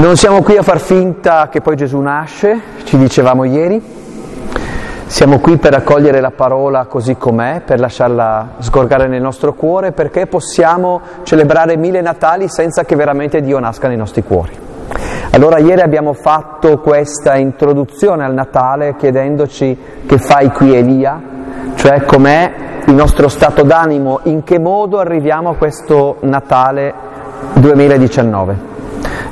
Non siamo qui a far finta che poi Gesù nasce, ci dicevamo ieri, siamo qui per accogliere la parola così com'è, per lasciarla sgorgare nel nostro cuore, perché possiamo celebrare mille Natali senza che veramente Dio nasca nei nostri cuori. Allora ieri abbiamo fatto questa introduzione al Natale chiedendoci che fai qui Elia, cioè com'è il nostro stato d'animo, in che modo arriviamo a questo Natale 2019.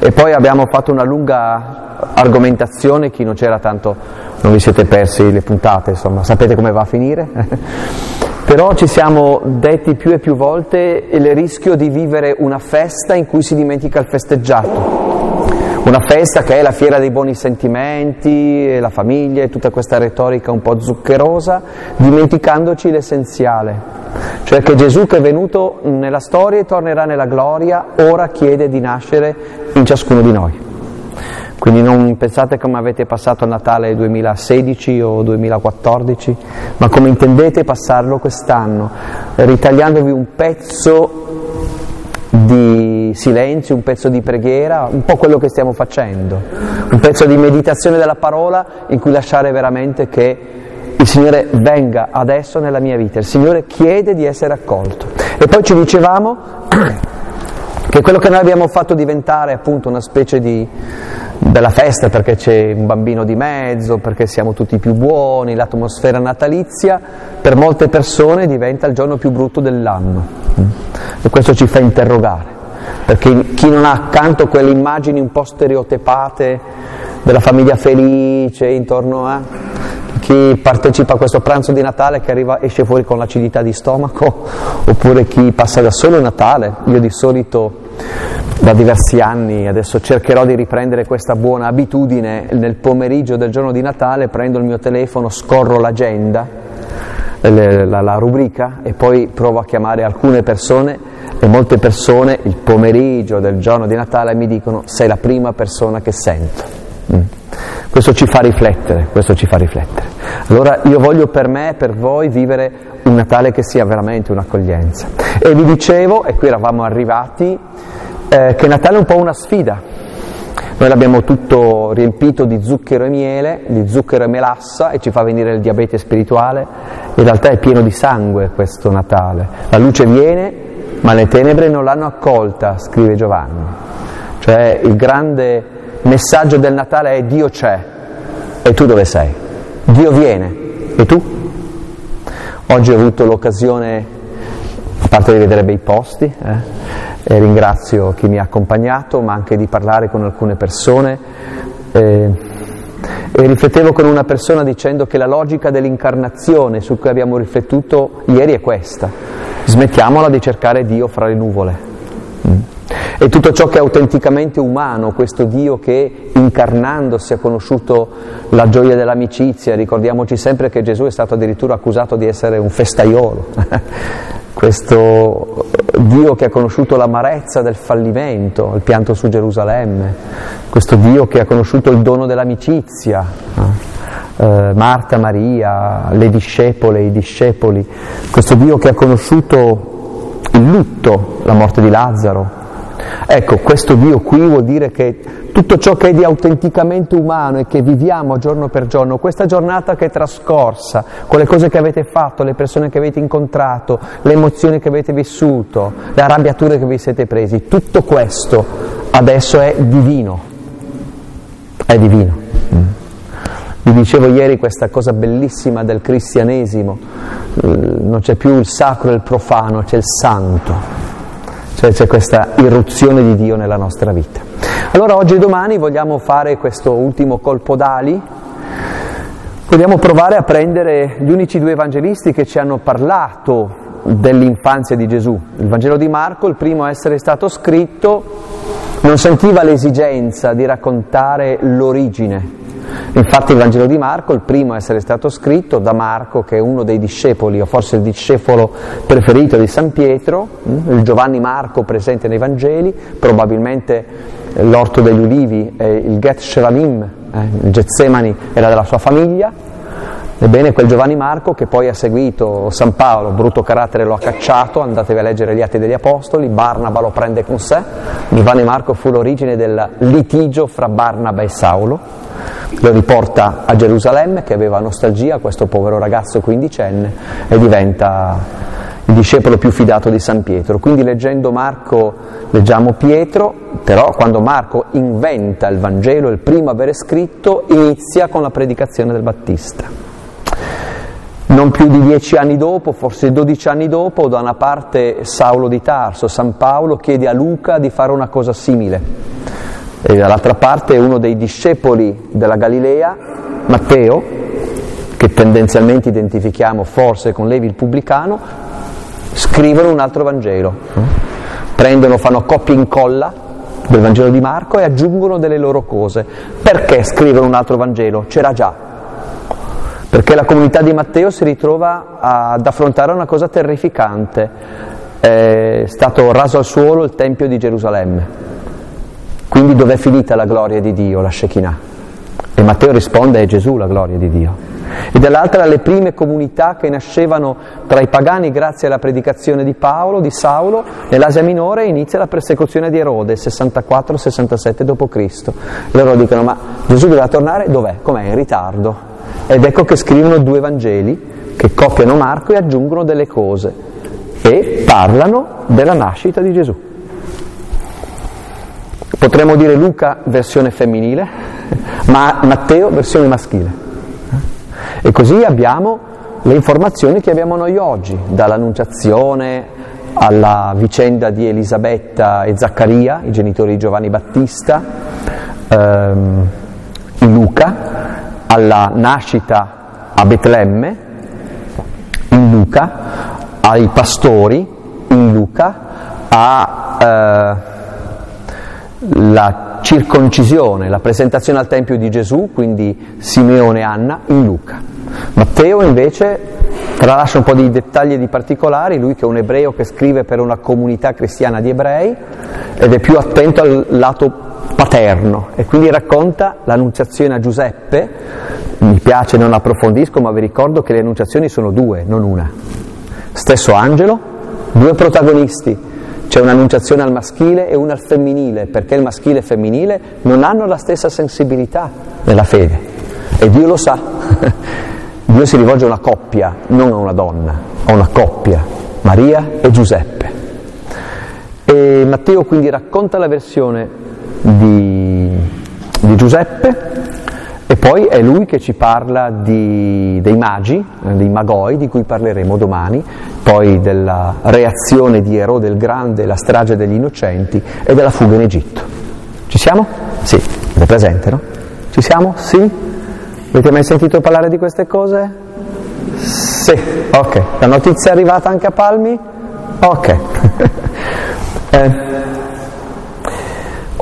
E poi abbiamo fatto una lunga argomentazione, chi non c'era tanto non vi siete persi le puntate, insomma, sapete come va a finire? Però ci siamo detti più e più volte il rischio di vivere una festa in cui si dimentica il festeggiato. Una festa che è la fiera dei buoni sentimenti, la famiglia e tutta questa retorica un po' zuccherosa, dimenticandoci l'essenziale, cioè che Gesù che è venuto nella storia e tornerà nella gloria, ora chiede di nascere in ciascuno di noi. Quindi non pensate come avete passato Natale 2016 o 2014, ma come intendete passarlo quest'anno, ritagliandovi un pezzo di silenzio, un pezzo di preghiera, un po' quello che stiamo facendo, un pezzo di meditazione della parola in cui lasciare veramente che il Signore venga adesso nella mia vita, il Signore chiede di essere accolto. E poi ci dicevamo che quello che noi abbiamo fatto diventare appunto una specie di bella festa perché c'è un bambino di mezzo, perché siamo tutti più buoni, l'atmosfera natalizia, per molte persone diventa il giorno più brutto dell'anno. E questo ci fa interrogare, perché chi non ha accanto quelle immagini un po' stereotipate della famiglia felice intorno a chi partecipa a questo pranzo di Natale che arriva, esce fuori con l'acidità di stomaco, oppure chi passa da solo Natale. Io di solito da diversi anni, adesso cercherò di riprendere questa buona abitudine, nel pomeriggio del giorno di Natale prendo il mio telefono, scorro l'agenda, la, la rubrica e poi provo a chiamare alcune persone e molte persone il pomeriggio del giorno di Natale mi dicono sei la prima persona che sento. Mm. Questo ci fa riflettere, questo ci fa riflettere. Allora io voglio per me e per voi vivere un Natale che sia veramente un'accoglienza. E vi dicevo, e qui eravamo arrivati, eh, che Natale è un po' una sfida. Noi l'abbiamo tutto riempito di zucchero e miele, di zucchero e melassa e ci fa venire il diabete spirituale. In realtà è pieno di sangue questo Natale. La luce viene, ma le tenebre non l'hanno accolta, scrive Giovanni. Cioè il grande messaggio del Natale è Dio c'è e tu dove sei? Dio viene e tu? Oggi ho avuto l'occasione, a parte di vedere bei posti, eh, e ringrazio chi mi ha accompagnato, ma anche di parlare con alcune persone. Eh, e riflettevo con una persona dicendo che la logica dell'incarnazione su cui abbiamo riflettuto ieri è questa. Smettiamola di cercare Dio fra le nuvole. E tutto ciò che è autenticamente umano, questo Dio che incarnandosi ha conosciuto la gioia dell'amicizia, ricordiamoci sempre che Gesù è stato addirittura accusato di essere un festaiolo, questo Dio che ha conosciuto l'amarezza del fallimento, il pianto su Gerusalemme, questo Dio che ha conosciuto il dono dell'amicizia, eh, Marta, Maria, le discepole, i discepoli, questo Dio che ha conosciuto il lutto, la morte di Lazzaro, Ecco, questo Dio qui vuol dire che tutto ciò che è di autenticamente umano e che viviamo giorno per giorno, questa giornata che è trascorsa, con le cose che avete fatto, le persone che avete incontrato, le emozioni che avete vissuto, le arrabbiature che vi siete presi, tutto questo adesso è divino, è divino. Mm. Vi dicevo ieri questa cosa bellissima del cristianesimo, non c'è più il sacro e il profano, c'è il santo cioè c'è questa irruzione di Dio nella nostra vita. Allora oggi e domani vogliamo fare questo ultimo colpo d'ali, vogliamo provare a prendere gli unici due evangelisti che ci hanno parlato dell'infanzia di Gesù. Il Vangelo di Marco, il primo a essere stato scritto, non sentiva l'esigenza di raccontare l'origine Infatti il Vangelo di Marco, il primo a essere stato scritto da Marco, che è uno dei discepoli, o forse il discepolo preferito di San Pietro, mm, il Giovanni Marco presente nei Vangeli, probabilmente l'orto degli ulivi, il Get Shelalim, eh, il Getsemani era della sua famiglia, Ebbene, quel Giovanni Marco che poi ha seguito San Paolo, brutto carattere lo ha cacciato, andatevi a leggere gli Atti degli Apostoli, Barnaba lo prende con sé, Giovanni Marco fu l'origine del litigio fra Barnaba e Saulo, lo riporta a Gerusalemme che aveva nostalgia, questo povero ragazzo quindicenne, e diventa il discepolo più fidato di San Pietro. Quindi leggendo Marco leggiamo Pietro, però quando Marco inventa il Vangelo, il primo a avere scritto, inizia con la predicazione del Battista. Non più di dieci anni dopo, forse dodici anni dopo, da una parte Saulo di Tarso, San Paolo chiede a Luca di fare una cosa simile. E dall'altra parte uno dei discepoli della Galilea, Matteo, che tendenzialmente identifichiamo forse con Levi il pubblicano, scrivono un altro Vangelo. Prendono, fanno copia e incolla del Vangelo di Marco e aggiungono delle loro cose. Perché scrivono un altro Vangelo? C'era già, perché la comunità di Matteo si ritrova ad affrontare una cosa terrificante, è stato raso al suolo il Tempio di Gerusalemme, quindi dov'è finita la gloria di Dio, la Shekinah? E Matteo risponde è Gesù la gloria di Dio. E dall'altra le prime comunità che nascevano tra i pagani grazie alla predicazione di Paolo, di Saulo, nell'Asia Minore inizia la persecuzione di Erode, 64-67 d.C. Loro dicono ma Gesù doveva tornare, dov'è? Com'è? In ritardo. Ed ecco che scrivono due Vangeli che copiano Marco e aggiungono delle cose e parlano della nascita di Gesù. Potremmo dire Luca versione femminile, ma Matteo versione maschile. E così abbiamo le informazioni che abbiamo noi oggi, dall'annunciazione alla vicenda di Elisabetta e Zaccaria, i genitori di Giovanni Battista, ehm, Luca, alla nascita a Betlemme, in Luca, ai pastori, in Luca, alla eh, circoncisione, la presentazione al Tempio di Gesù, quindi Simeone e Anna, in Luca. Matteo invece tralascia un po' di dettagli e di particolari, lui che è un ebreo che scrive per una comunità cristiana di ebrei ed è più attento al lato paterno e quindi racconta l'annunciazione a Giuseppe, mi piace, non approfondisco, ma vi ricordo che le annunciazioni sono due, non una. Stesso angelo, due protagonisti, c'è un'annunciazione al maschile e una al femminile, perché il maschile e il femminile non hanno la stessa sensibilità nella fede e Dio lo sa. Dio si rivolge a una coppia, non a una donna, a una coppia, Maria e Giuseppe. E Matteo quindi racconta la versione di, di Giuseppe e poi è lui che ci parla di, dei magi, eh, dei magoi, di cui parleremo domani, poi della reazione di Erode il Grande, la strage degli innocenti e della fuga in Egitto. Ci siamo? Sì, è presente, no? Ci siamo? Sì? Avete mai sentito parlare di queste cose? Sì, ok. La notizia è arrivata anche a Palmi? Ok. eh,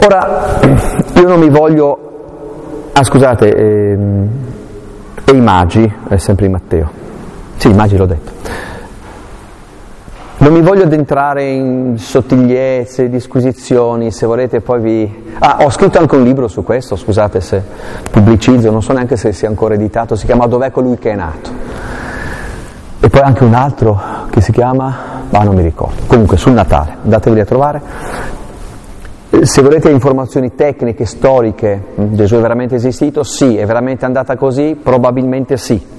Ora, io non mi voglio... Ah, scusate, ehm, e i magi, è sempre in Matteo. Sì, i magi l'ho detto. Non mi voglio addentrare in sottigliezze, disquisizioni, se volete poi vi... Ah, ho scritto anche un libro su questo, scusate se pubblicizzo, non so neanche se sia ancora editato, si chiama Dov'è colui che è nato. E poi anche un altro che si chiama... Ah, non mi ricordo. Comunque, sul Natale, andatevi a trovare. Se volete informazioni tecniche, storiche, Gesù è veramente esistito? Sì. È veramente andata così? Probabilmente sì.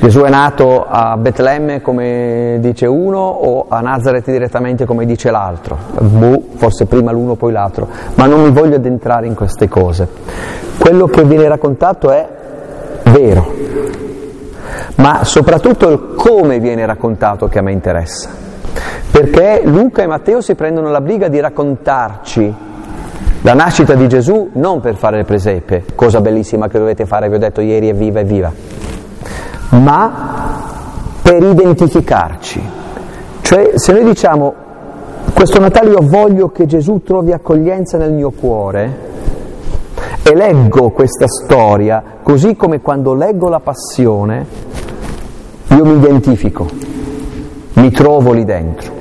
Gesù è nato a Betlemme come dice uno o a Nazareth direttamente come dice l'altro? Boh, forse prima l'uno poi l'altro, ma non mi voglio addentrare in queste cose. Quello che viene raccontato è vero, ma soprattutto il come viene raccontato che a me interessa. Perché Luca e Matteo si prendono la briga di raccontarci la nascita di Gesù non per fare le presepe, cosa bellissima che dovete fare, vi ho detto ieri, è viva, è viva, ma per identificarci. Cioè, se noi diciamo, questo Natale io voglio che Gesù trovi accoglienza nel mio cuore, e leggo questa storia, così come quando leggo la passione, io mi identifico, mi trovo lì dentro.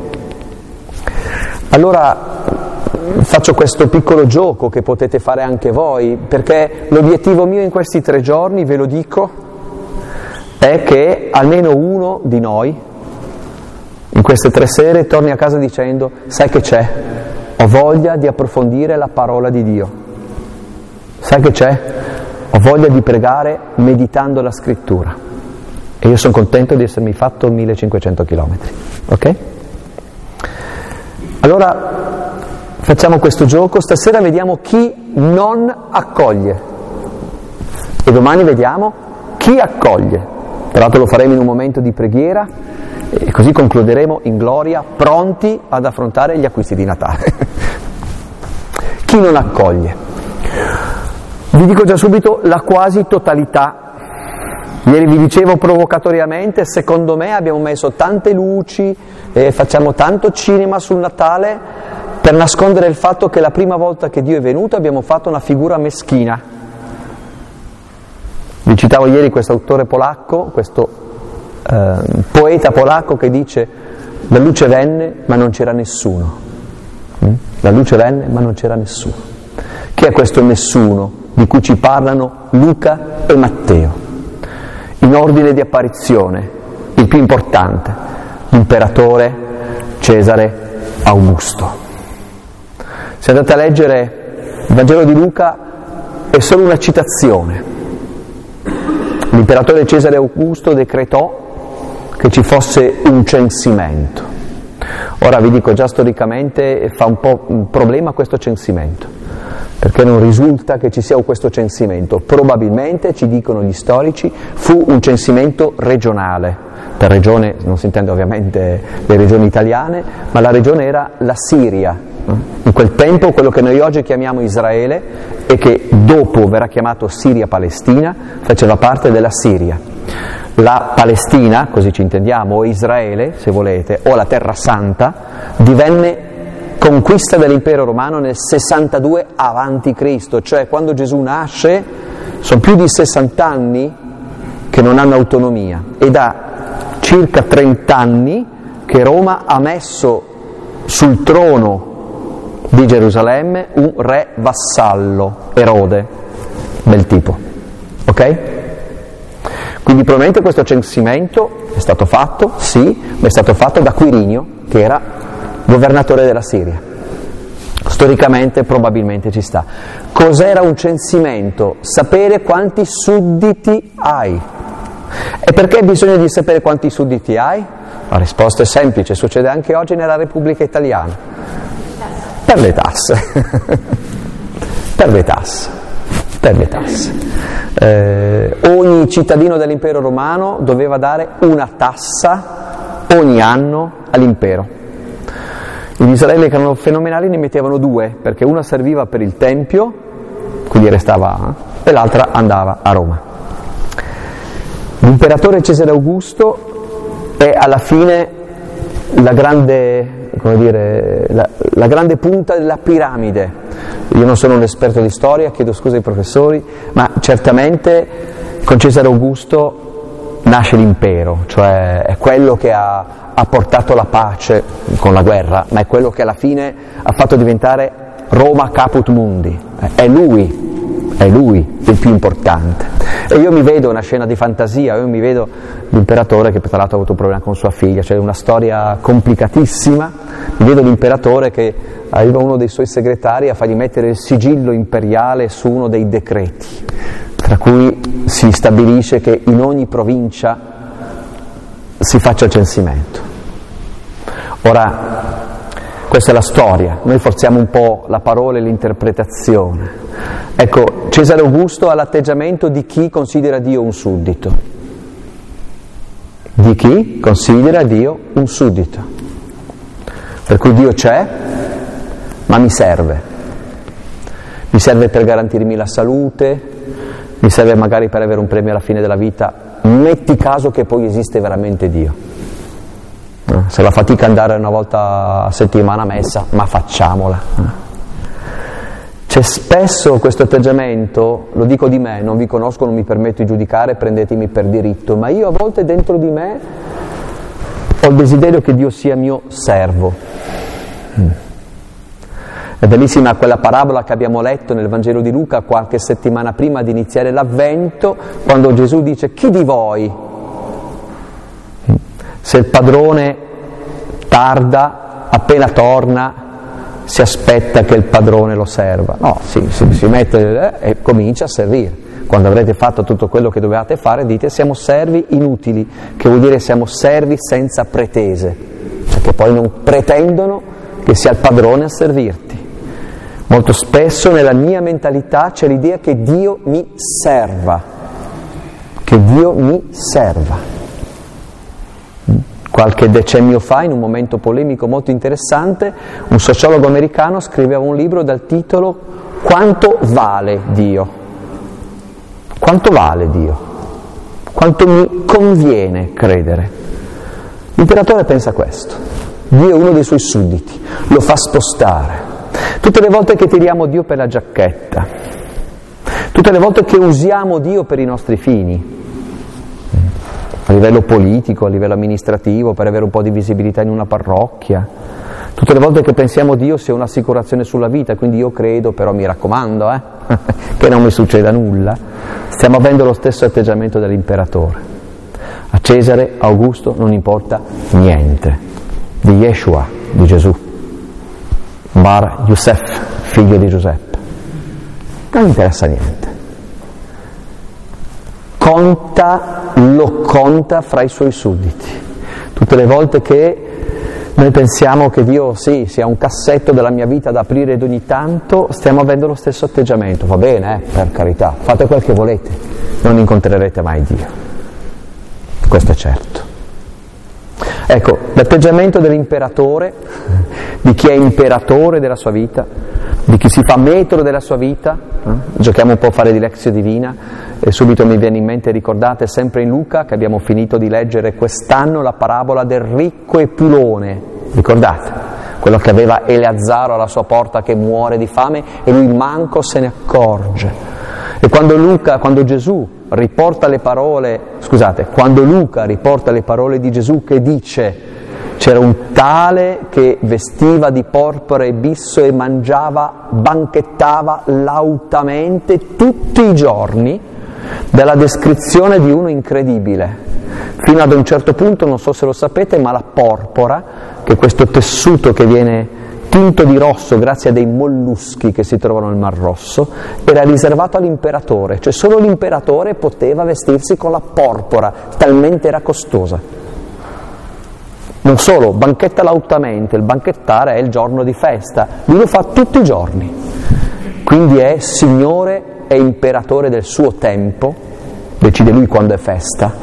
Allora faccio questo piccolo gioco che potete fare anche voi, perché l'obiettivo mio in questi tre giorni, ve lo dico, è che almeno uno di noi in queste tre sere torni a casa dicendo, sai che c'è? Ho voglia di approfondire la parola di Dio. Sai che c'è? Ho voglia di pregare meditando la scrittura. E io sono contento di essermi fatto 1500 km. Ok? Allora facciamo questo gioco, stasera vediamo chi non accoglie e domani vediamo chi accoglie. Tra l'altro lo faremo in un momento di preghiera e così concluderemo in gloria, pronti ad affrontare gli acquisti di Natale. chi non accoglie? Vi dico già subito la quasi totalità. Ieri vi dicevo provocatoriamente, secondo me abbiamo messo tante luci, e facciamo tanto cinema sul Natale per nascondere il fatto che la prima volta che Dio è venuto abbiamo fatto una figura meschina. Vi citavo ieri questo autore polacco, questo eh, poeta polacco che dice la luce venne ma non c'era nessuno. Mm? La luce venne ma non c'era nessuno. Chi è questo nessuno di cui ci parlano Luca e Matteo? In ordine di apparizione, il più importante, l'imperatore Cesare Augusto. Se andate a leggere il Vangelo di Luca è solo una citazione. L'imperatore Cesare Augusto decretò che ci fosse un censimento. Ora vi dico già storicamente fa un po' un problema questo censimento, perché non risulta che ci sia questo censimento. Probabilmente, ci dicono gli storici, fu un censimento regionale. Per regione non si intende ovviamente le regioni italiane, ma la regione era la Siria. In quel tempo quello che noi oggi chiamiamo Israele e che dopo verrà chiamato Siria-Palestina faceva parte della Siria la Palestina, così ci intendiamo, o Israele, se volete, o la Terra Santa, divenne conquista dell'impero romano nel 62 avanti Cristo, cioè quando Gesù nasce sono più di 60 anni che non hanno autonomia e da circa 30 anni che Roma ha messo sul trono di Gerusalemme un re vassallo, Erode, bel tipo. Ok? Quindi probabilmente questo censimento è stato fatto, sì, ma è stato fatto da Quirinio, che era governatore della Siria. Storicamente probabilmente ci sta. Cos'era un censimento? Sapere quanti sudditi hai. E perché bisogna di sapere quanti sudditi hai? La risposta è semplice, succede anche oggi nella Repubblica Italiana. Per le tasse. per le tasse per le tasse. Eh, ogni cittadino dell'impero romano doveva dare una tassa ogni anno all'impero. Gli Israeli che erano fenomenali ne mettevano due, perché una serviva per il Tempio, quindi restava, eh, e l'altra andava a Roma. L'imperatore Cesare Augusto è alla fine la grande, dire, la, la grande punta della piramide io non sono un esperto di storia, chiedo scusa ai professori, ma certamente con Cesare Augusto nasce l'impero, cioè è quello che ha, ha portato la pace con la guerra, ma è quello che alla fine ha fatto diventare Roma caput mundi. È lui, è lui il più importante. E io mi vedo una scena di fantasia, io mi vedo l'imperatore che tra l'altro ha avuto un problema con sua figlia, cioè una storia complicatissima, mi vedo l'imperatore che arriva uno dei suoi segretari a fargli mettere il sigillo imperiale su uno dei decreti, tra cui si stabilisce che in ogni provincia si faccia il censimento. Ora, questa è la storia, noi forziamo un po' la parola e l'interpretazione. Ecco, Cesare Augusto ha l'atteggiamento di chi considera Dio un suddito. Di chi considera Dio un suddito. Per cui Dio c'è, ma mi serve. Mi serve per garantirmi la salute, mi serve magari per avere un premio alla fine della vita. Metti caso che poi esiste veramente Dio. Eh, se la fatica andare una volta a settimana a messa, ma facciamola. Eh. C'è spesso questo atteggiamento, lo dico di me, non vi conosco, non mi permetto di giudicare, prendetemi per diritto, ma io a volte dentro di me ho il desiderio che Dio sia mio servo. È bellissima quella parabola che abbiamo letto nel Vangelo di Luca qualche settimana prima di iniziare l'avvento, quando Gesù dice chi di voi Se il padrone tarda, appena torna, si aspetta che il padrone lo serva. No, si, si, si mette eh, e comincia a servire. Quando avrete fatto tutto quello che dovevate fare, dite siamo servi inutili, che vuol dire siamo servi senza pretese, perché poi non pretendono che sia il padrone a servirti. Molto spesso nella mia mentalità c'è l'idea che Dio mi serva, che Dio mi serva. Qualche decennio fa, in un momento polemico molto interessante, un sociologo americano scriveva un libro dal titolo Quanto vale Dio? Quanto vale Dio? Quanto mi conviene credere? L'imperatore pensa questo. Dio è uno dei suoi sudditi, lo fa spostare. Tutte le volte che tiriamo Dio per la giacchetta, tutte le volte che usiamo Dio per i nostri fini, a livello politico, a livello amministrativo, per avere un po' di visibilità in una parrocchia, tutte le volte che pensiamo Dio sia un'assicurazione sulla vita, quindi io credo, però mi raccomando, eh, che non mi succeda nulla, stiamo avendo lo stesso atteggiamento dell'imperatore. A Cesare, Augusto non importa niente, di Yeshua, di Gesù, Bar Yusef, figlio di Giuseppe. Non interessa niente. Conta, lo conta fra i suoi sudditi. Tutte le volte che noi pensiamo che Dio sì, sia un cassetto della mia vita da aprire ed ogni tanto, stiamo avendo lo stesso atteggiamento, va bene, eh, per carità, fate quel che volete, non incontrerete mai Dio. Questo è certo. Ecco, l'atteggiamento dell'imperatore, di chi è imperatore della sua vita, di chi si fa metro della sua vita, eh? giochiamo un po' a fare di lezione divina e subito mi viene in mente, ricordate, sempre in Luca che abbiamo finito di leggere quest'anno la parabola del ricco e pulone, ricordate? Quello che aveva Eleazzaro alla sua porta che muore di fame e lui manco se ne accorge. E quando Luca, quando Gesù riporta le parole, scusate, quando Luca riporta le parole di Gesù che dice c'era un tale che vestiva di porpora e bisso e mangiava, banchettava lautamente tutti i giorni, dalla descrizione di uno incredibile. Fino ad un certo punto, non so se lo sapete, ma la porpora, che è questo tessuto che viene tinto di rosso grazie a dei molluschi che si trovano nel Mar Rosso, era riservato all'imperatore, cioè solo l'imperatore poteva vestirsi con la porpora, talmente era costosa. Non solo, banchetta lautamente, il banchettare è il giorno di festa, lui lo fa tutti i giorni, quindi è signore e imperatore del suo tempo, decide lui quando è festa,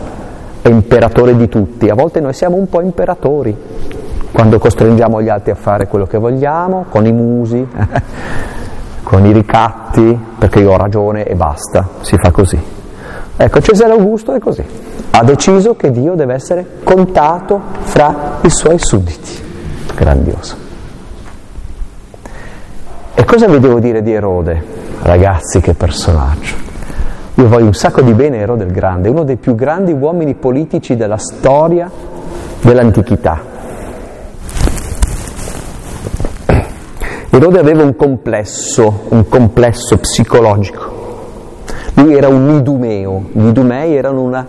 è imperatore di tutti, a volte noi siamo un po' imperatori, quando costringiamo gli altri a fare quello che vogliamo, con i musi, con i ricatti, perché io ho ragione e basta, si fa così. Ecco, Cesare Augusto è così, ha deciso che Dio deve essere contato fra i suoi sudditi. Grandioso. E cosa vi devo dire di Erode? Ragazzi, che personaggio. Io voglio un sacco di bene a Erode il Grande, uno dei più grandi uomini politici della storia dell'antichità Erode aveva un complesso, un complesso psicologico. Lui era un idumeo, gli idumei erano una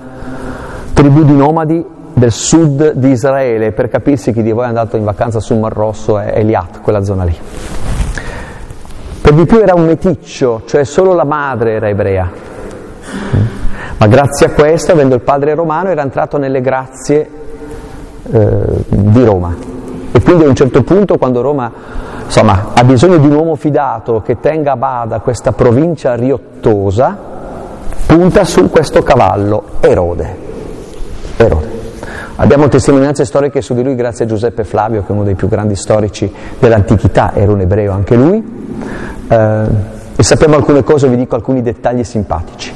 tribù di nomadi del sud di Israele, per capirsi chi di voi è andato in vacanza sul Mar Rosso è Eliat, quella zona lì. Per di più era un meticcio, cioè solo la madre era ebrea. Ma grazie a questo, avendo il padre romano, era entrato nelle grazie eh, di Roma. E quindi a un certo punto, quando Roma insomma, ha bisogno di un uomo fidato che tenga a bada questa provincia riottosa, punta su questo cavallo, Erode. Erode. Abbiamo testimonianze storiche su di lui grazie a Giuseppe Flavio, che è uno dei più grandi storici dell'antichità, era un ebreo anche lui, eh, e sappiamo alcune cose, vi dico alcuni dettagli simpatici.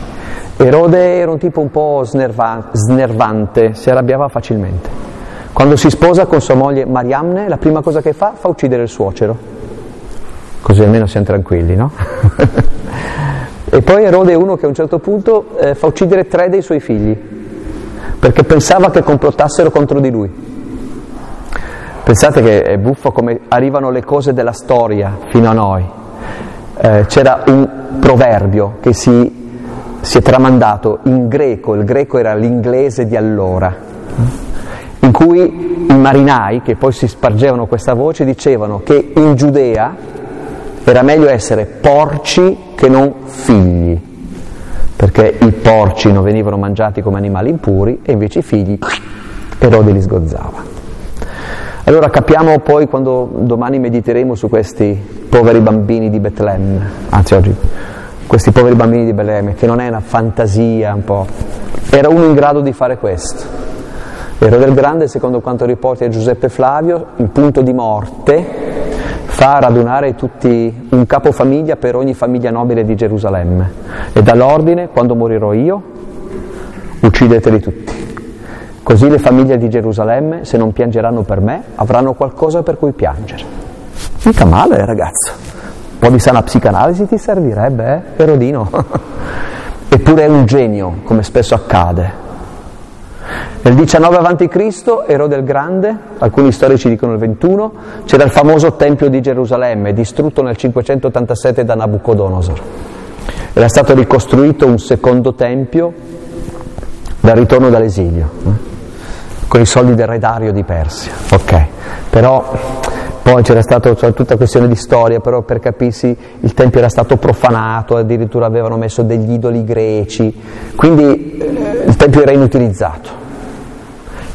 Erode era un tipo un po' snerva- snervante, si arrabbiava facilmente. Quando si sposa con sua moglie Mariamne, la prima cosa che fa fa uccidere il suocero. Così almeno siamo tranquilli, no? e poi Erode è uno che a un certo punto eh, fa uccidere tre dei suoi figli, perché pensava che complottassero contro di lui. Pensate che è buffo come arrivano le cose della storia fino a noi. Eh, c'era un proverbio che si, si è tramandato in greco, il greco era l'inglese di allora in cui i marinai, che poi si spargevano questa voce, dicevano che in Giudea era meglio essere porci che non figli, perché i porci non venivano mangiati come animali impuri e invece i figli Erode li sgozzava. Allora capiamo poi quando domani mediteremo su questi poveri bambini di Betlemme, anzi oggi, questi poveri bambini di Betlemme, che non è una fantasia un po', era uno in grado di fare questo. Erode il Grande, secondo quanto riporta Giuseppe Flavio, in punto di morte fa radunare tutti un capofamiglia per ogni famiglia nobile di Gerusalemme e dà l'ordine, quando morirò io, uccideteli tutti. Così le famiglie di Gerusalemme, se non piangeranno per me, avranno qualcosa per cui piangere. Mica male, ragazzo. Un po' di sana psicanalisi ti servirebbe, eh? Erodino. Eppure è un genio, come spesso accade. Nel 19 a.C., Erode il Grande, alcuni storici dicono il 21, c'era il famoso Tempio di Gerusalemme, distrutto nel 587 da Nabucodonosor. Era stato ricostruito un secondo tempio dal ritorno dall'esilio. Eh? con i soldi del re Dario di Persia. Ok, però poi c'era stata tutta questione di storia, però per capirsi il tempio era stato profanato, addirittura avevano messo degli idoli greci, quindi eh, il tempio era inutilizzato.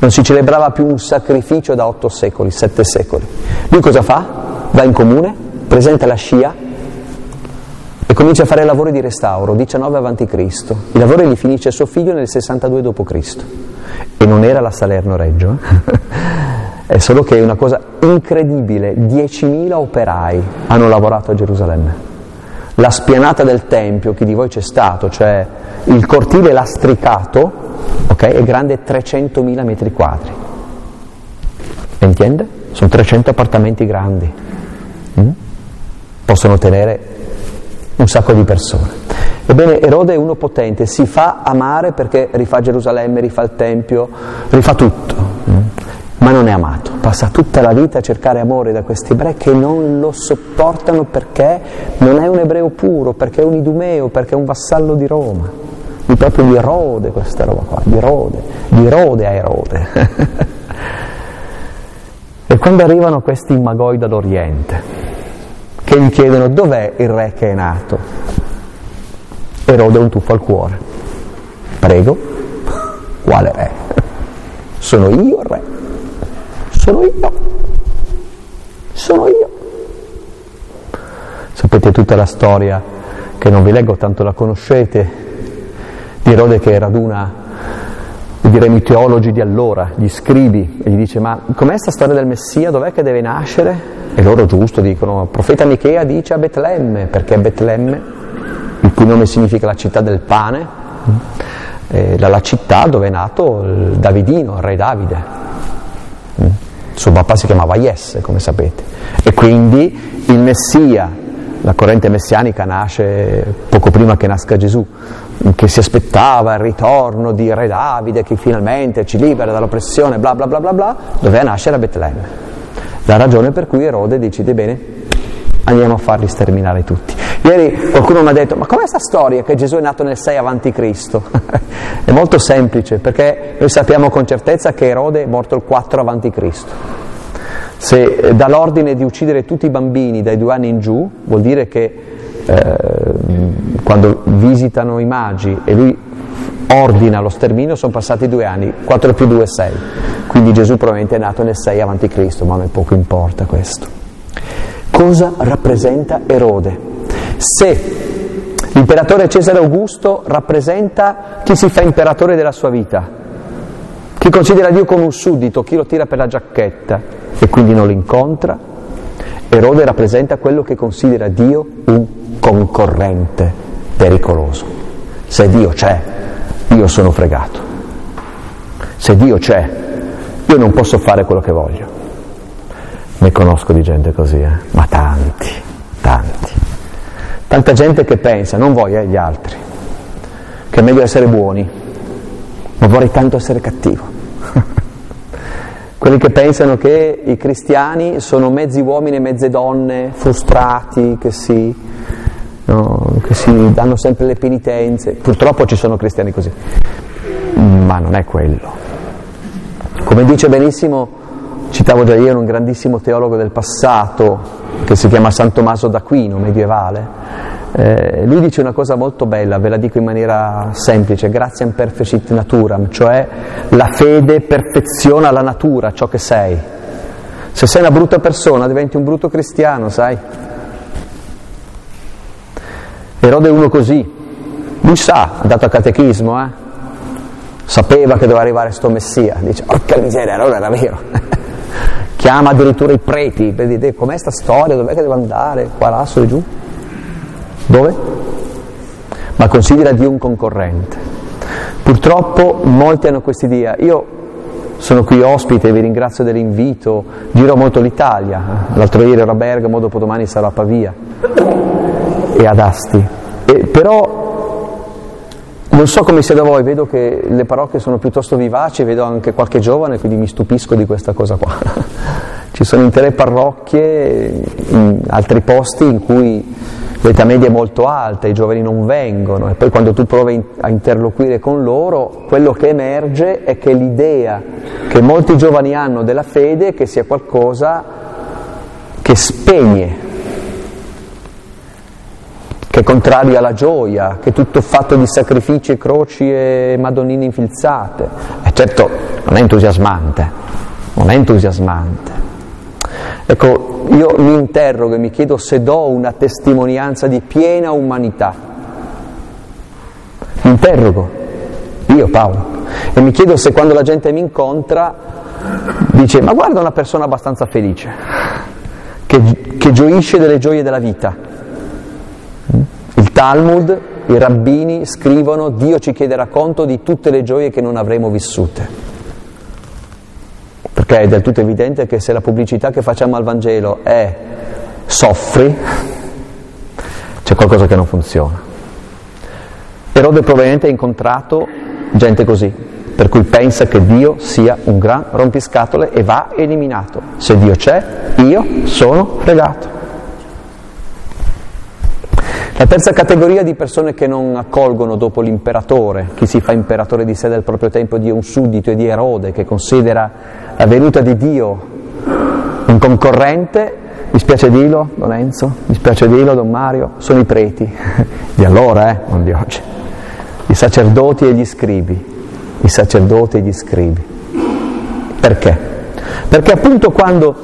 Non si celebrava più un sacrificio da otto secoli, sette secoli. Lui cosa fa? Va in comune, presenta la scia e comincia a fare lavori di restauro, 19 a.C. I lavori li finisce suo figlio nel 62 d.C. E non era la Salerno Reggio, eh? è solo che è una cosa incredibile, 10.000 operai hanno lavorato a Gerusalemme. La spianata del Tempio, chi di voi c'è stato, cioè il cortile lastricato, okay, è grande 300.000 metri quadri. Entiende? Sono 300 appartamenti grandi. Mm? Possono tenere un sacco di persone. Ebbene, Erode è uno potente, si fa amare perché rifà Gerusalemme, rifà il Tempio, rifà tutto, mm. ma non è amato. Passa tutta la vita a cercare amore da questi ebrei che non lo sopportano perché non è un ebreo puro, perché è un idumeo, perché è un vassallo di Roma. Di proprio di Erode questa roba qua, di Erode, di Erode a Erode. e quando arrivano questi magoi dall'Oriente, che gli chiedono dov'è il re che è nato. Erode un tuffo al cuore. Prego, quale re? Sono io il re. Sono io. Sono io. Sapete tutta la storia, che non vi leggo, tanto la conoscete, Erode che raduna diremo i teologi di allora, gli scribi, e gli dice ma com'è questa storia del Messia, dov'è che deve nascere? E loro giusto dicono, il profeta Michea dice a Betlemme, perché Betlemme, il cui nome significa la città del pane, è la città dove è nato il Davidino, il re Davide. Il suo papà si chiamava Jesse, come sapete. E quindi il Messia, la corrente messianica nasce poco prima che nasca Gesù, che si aspettava il ritorno di Re Davide che finalmente ci libera dall'oppressione, bla bla bla bla bla, doveva nascere a Betlemme. La ragione per cui Erode decide bene, andiamo a farli sterminare tutti. Ieri qualcuno mi ha detto, ma com'è questa storia che Gesù è nato nel 6 avanti Cristo? è molto semplice, perché noi sappiamo con certezza che Erode è morto il 4 avanti Cristo. Se eh, dà l'ordine di uccidere tutti i bambini dai due anni in giù, vuol dire che eh, quando visitano i magi e lui ordina lo sterminio sono passati due anni, 4 più 2 è 6, quindi Gesù probabilmente è nato nel 6 avanti Cristo, ma a me poco importa questo. Cosa rappresenta Erode? Se l'imperatore Cesare Augusto rappresenta chi si fa imperatore della sua vita, chi considera Dio come un suddito, chi lo tira per la giacchetta e quindi non lo incontra, Erode rappresenta quello che considera Dio un concorrente pericoloso. Se Dio c'è, io sono fregato. Se Dio c'è, io non posso fare quello che voglio. Ne conosco di gente così, eh? ma tanti, tanti. Tanta gente che pensa, non voglio eh, gli altri, che è meglio essere buoni, ma vorrei tanto essere cattivo. Quelli che pensano che i cristiani sono mezzi uomini e mezze donne frustrati, che si no? che si danno sempre le penitenze. Purtroppo ci sono cristiani così, ma non è quello. come dice benissimo, citavo già ieri un grandissimo teologo del passato che si chiama San Tommaso d'Aquino, medievale, eh, lui dice una cosa molto bella, ve la dico in maniera semplice, gratiam perfecit naturam, cioè la fede perfeziona la natura, ciò che sei. Se sei una brutta persona diventi un brutto cristiano, sai? Erode è uno così, lui sa, è andato a catechismo, eh? sapeva che doveva arrivare sto messia, dice, porca miseria, allora era vero. Chiama addirittura i preti, vedete com'è sta storia, dov'è che devo andare, qua, là, su e giù. Dove? Ma considera Dio un concorrente. Purtroppo molti hanno questa idea. Io sono qui ospite, vi ringrazio dell'invito, giro molto l'Italia. L'altro ieri ero a Bergamo, dopodomani sarò a Pavia e ad Asti. E però non so come sia da voi, vedo che le parrocchie sono piuttosto vivaci, vedo anche qualche giovane, quindi mi stupisco di questa cosa qua. Ci sono intere parrocchie in altri posti in cui l'età media è molto alta, i giovani non vengono e poi quando tu provi a interloquire con loro, quello che emerge è che l'idea che molti giovani hanno della fede è che sia qualcosa che spegne, che è contrario alla gioia, che è tutto fatto di sacrifici, croci e madonnine infilzate. E certo non è entusiasmante, non è entusiasmante. Ecco, io mi interrogo e mi chiedo se do una testimonianza di piena umanità. Mi interrogo, io Paolo, e mi chiedo se quando la gente mi incontra dice ma guarda una persona abbastanza felice, che, che gioisce delle gioie della vita. Il Talmud, i rabbini scrivono Dio ci chiederà conto di tutte le gioie che non avremo vissute perché è del tutto evidente che se la pubblicità che facciamo al Vangelo è soffri, c'è qualcosa che non funziona. Erode probabilmente ha incontrato gente così, per cui pensa che Dio sia un gran rompiscatole e va eliminato. Se Dio c'è, io sono fregato. La terza categoria di persone che non accolgono dopo l'imperatore, chi si fa imperatore di sé del proprio tempo, di un suddito e di Erode, che considera venuta di Dio un concorrente, mi spiace dirlo, Don Enzo, mi spiace dirlo, Don Mario, sono i preti, di allora, eh, non di oggi, i sacerdoti e gli scribi, i sacerdoti e gli scribi. Perché? Perché appunto quando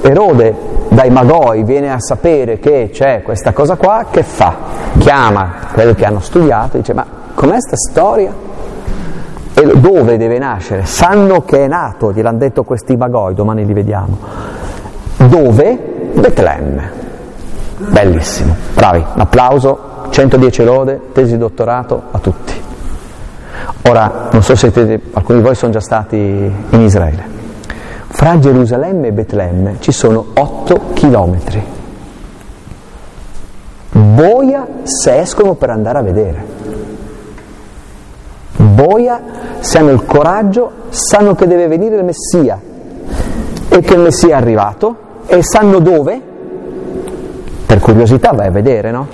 Erode dai Magoi viene a sapere che c'è questa cosa qua, che fa? Chiama quelli che hanno studiato e dice ma com'è sta storia? E dove deve nascere? Sanno che è nato, gliel'hanno detto questi Magoi, domani li vediamo. Dove? Betlemme. Bellissimo, bravi, un applauso, 110 lode, tesi dottorato a tutti. Ora, non so se siete, alcuni di voi sono già stati in Israele. Fra Gerusalemme e Betlemme ci sono 8 chilometri. Boia se escono per andare a vedere. Boia se hanno il coraggio, sanno che deve venire il Messia e che il Messia è arrivato e sanno dove. Per curiosità vai a vedere, no?